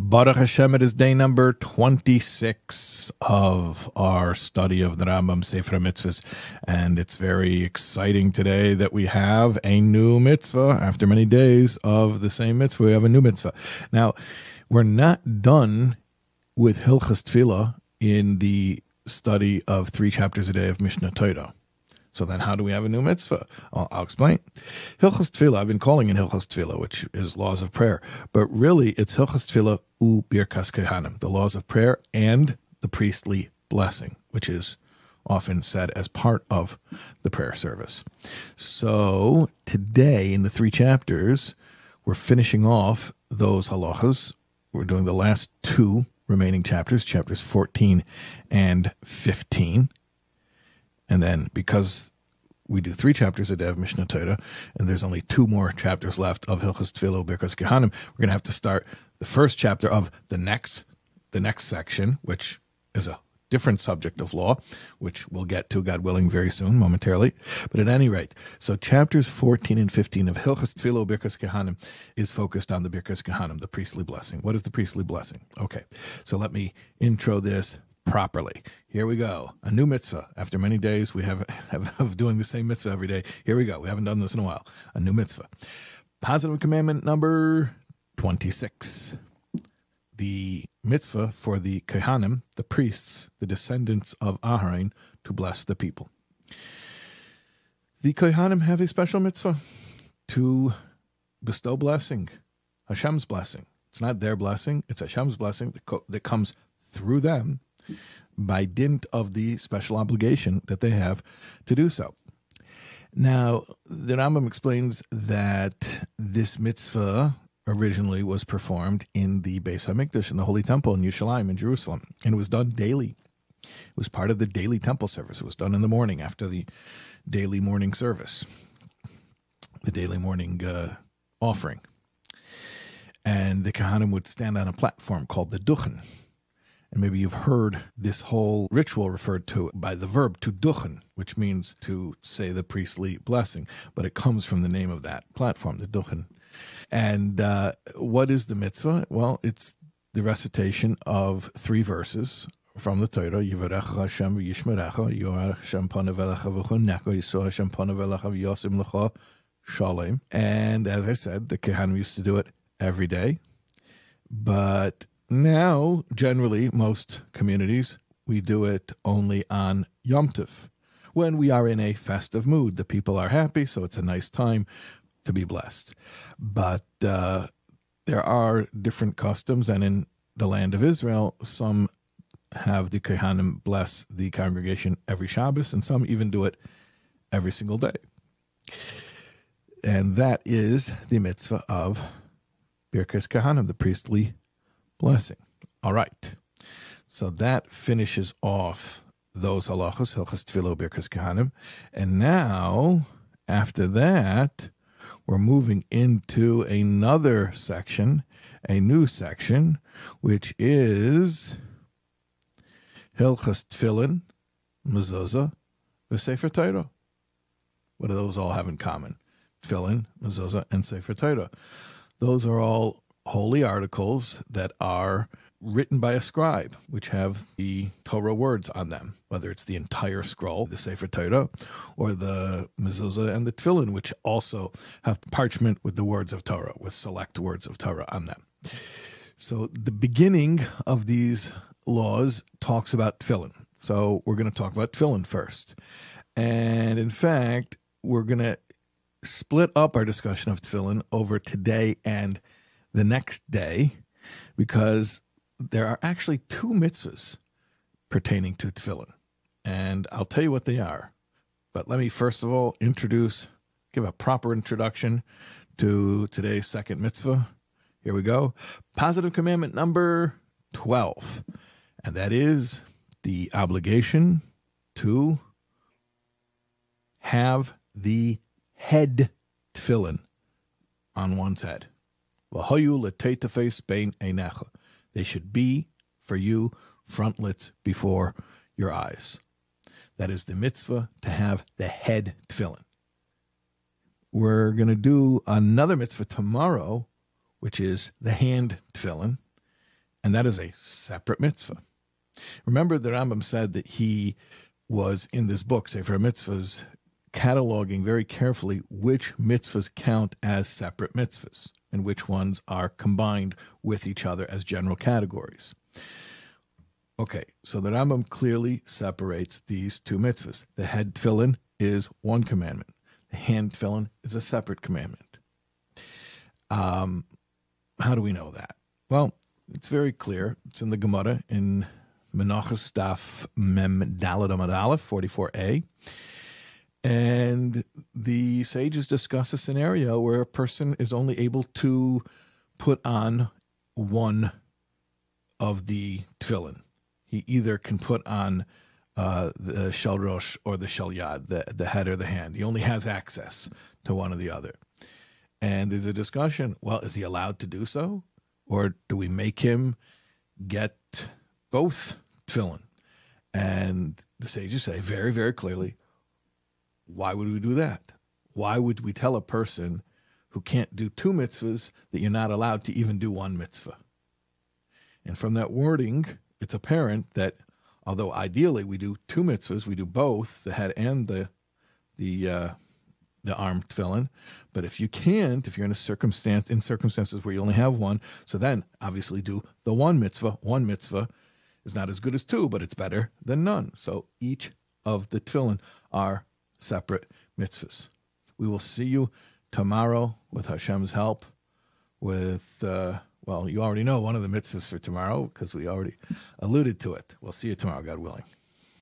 Baruch Hashem, it is day number 26 of our study of the Rambam Sefer Mitzvahs. And it's very exciting today that we have a new mitzvah. After many days of the same mitzvah, we have a new mitzvah. Now, we're not done with Hilchas Tefillah in the study of three chapters a day of Mishneh Torah. So then, how do we have a new mitzvah? I'll, I'll explain. Hilchas Tefillah, I've been calling it Hilchas Tefillah, which is laws of prayer, but really it's Hilchas Tefillah u Birkas Kehanim, the laws of prayer and the priestly blessing, which is often said as part of the prayer service. So today, in the three chapters, we're finishing off those halachas. We're doing the last two remaining chapters, chapters 14 and 15. And then because we do three chapters a day of Mishneh Torah, and there's only two more chapters left of Hilchas Tefillah Birkas Kehanim, we're going to have to start the first chapter of the next the next section, which is a different subject of law, which we'll get to, God willing, very soon, momentarily. But at any rate, so chapters 14 and 15 of Hilchas Tefillah Birkas Kehanim is focused on the Birkas Kehanim, the priestly blessing. What is the priestly blessing? Okay, so let me intro this properly. Here we go. A new mitzvah. After many days we have, have of doing the same mitzvah every day. Here we go. We haven't done this in a while. A new mitzvah. Positive commandment number 26. The mitzvah for the Kehanim, the priests, the descendants of Aharon, to bless the people. The Kehanim have a special mitzvah to bestow blessing, Hashem's blessing. It's not their blessing, it's Hashem's blessing that comes through them by dint of the special obligation that they have to do so. Now, the Rambam explains that this mitzvah originally was performed in the Beis Hamikdash, in the Holy Temple in Yerushalayim in Jerusalem, and it was done daily. It was part of the daily temple service. It was done in the morning after the daily morning service, the daily morning uh, offering. And the Kohanim would stand on a platform called the Duchen, and maybe you've heard this whole ritual referred to by the verb to duchen, which means to say the priestly blessing, but it comes from the name of that platform, the duchen. And uh, what is the mitzvah? Well, it's the recitation of three verses from the Torah. Yivarecha Hashem v'yishmerecha, Yoar Hashem panavelecha v'chunecha, Yisrael Hashem panavelecha v'yosim lecha shalem. And as I said, the Kehanim used to do it every day. But now, generally, most communities, we do it only on Yom Tov, when we are in a festive mood. The people are happy, so it's a nice time to be blessed. But uh, there are different customs, and in the land of Israel, some have the Kohanim bless the congregation every Shabbos, and some even do it every single day. And that is the mitzvah of Birkas Kohanim, the priestly blessing. All right. So that finishes off those halachos, halachos tefillah birkas kahanim. And now, after that, we're moving into another section, a new section, which is hilchas tefillin, mezuzah, v'sefer Torah. What do those all have in common? Tefillin, mezuzah, and sefer Torah. Those are all holy articles that are written by a scribe, which have the Torah words on them, whether it's the entire scroll, the Sefer Torah, or the mezuzah and the tefillin, which also have parchment with the words of Torah, with select words of Torah on them. So the beginning of these laws talks about tefillin. So we're going to talk about tefillin first. And in fact, we're going to split up our discussion of tefillin over today and the next day because there are actually two mitzvahs pertaining to tefillin. And I'll tell you what they are. But let me first of all introduce, give a proper introduction to today's second mitzvah. Here we go. Positive commandment number 12. And that is the obligation to have the head tefillin on one's head. They should be for you frontlets before your eyes. That is the mitzvah to have the head tefillin. We're going to do another mitzvah tomorrow, which is the hand tefillin. and that is a separate mitzvah. Remember, the Rambam said that he was in this book, Sefer Mitzvahs, cataloging very carefully which mitzvahs count as separate mitzvahs and which ones are combined with each other as general categories. Okay, so the Rambam clearly separates these two mitzvahs. The head tefillin is one commandment. The hand tefillin is a separate commandment. Um, how do we know that? Well, it's very clear. It's in the Gemara in Menachos Daf Mem Daled Amud Aleph 44a. And the sages discuss a scenario where a person is only able to put on one of the tefillin. He either can put on uh, the shel rosh or the shel yad, the, the head or the hand. He only has access to one or the other. And there's a discussion well, is he allowed to do so? Or do we make him get both tefillin? And the sages say very, very clearly why would we do that? Why would we tell a person who can't do two mitzvahs that you're not allowed to even do one mitzvah? And from that wording, it's apparent that although ideally we do two mitzvahs, we do both the head and the the uh, the arm tefillin. But if you can't, if you're in a circumstance in circumstances where you only have one, so then obviously do the one mitzvah. One mitzvah is not as good as two, but it's better than none. So each of the tefillin are separate mitzvahs. We will see you tomorrow with Hashem's help. With uh, well, you already know one of the mitzvahs for tomorrow because we already alluded to it. We'll see you tomorrow, God willing.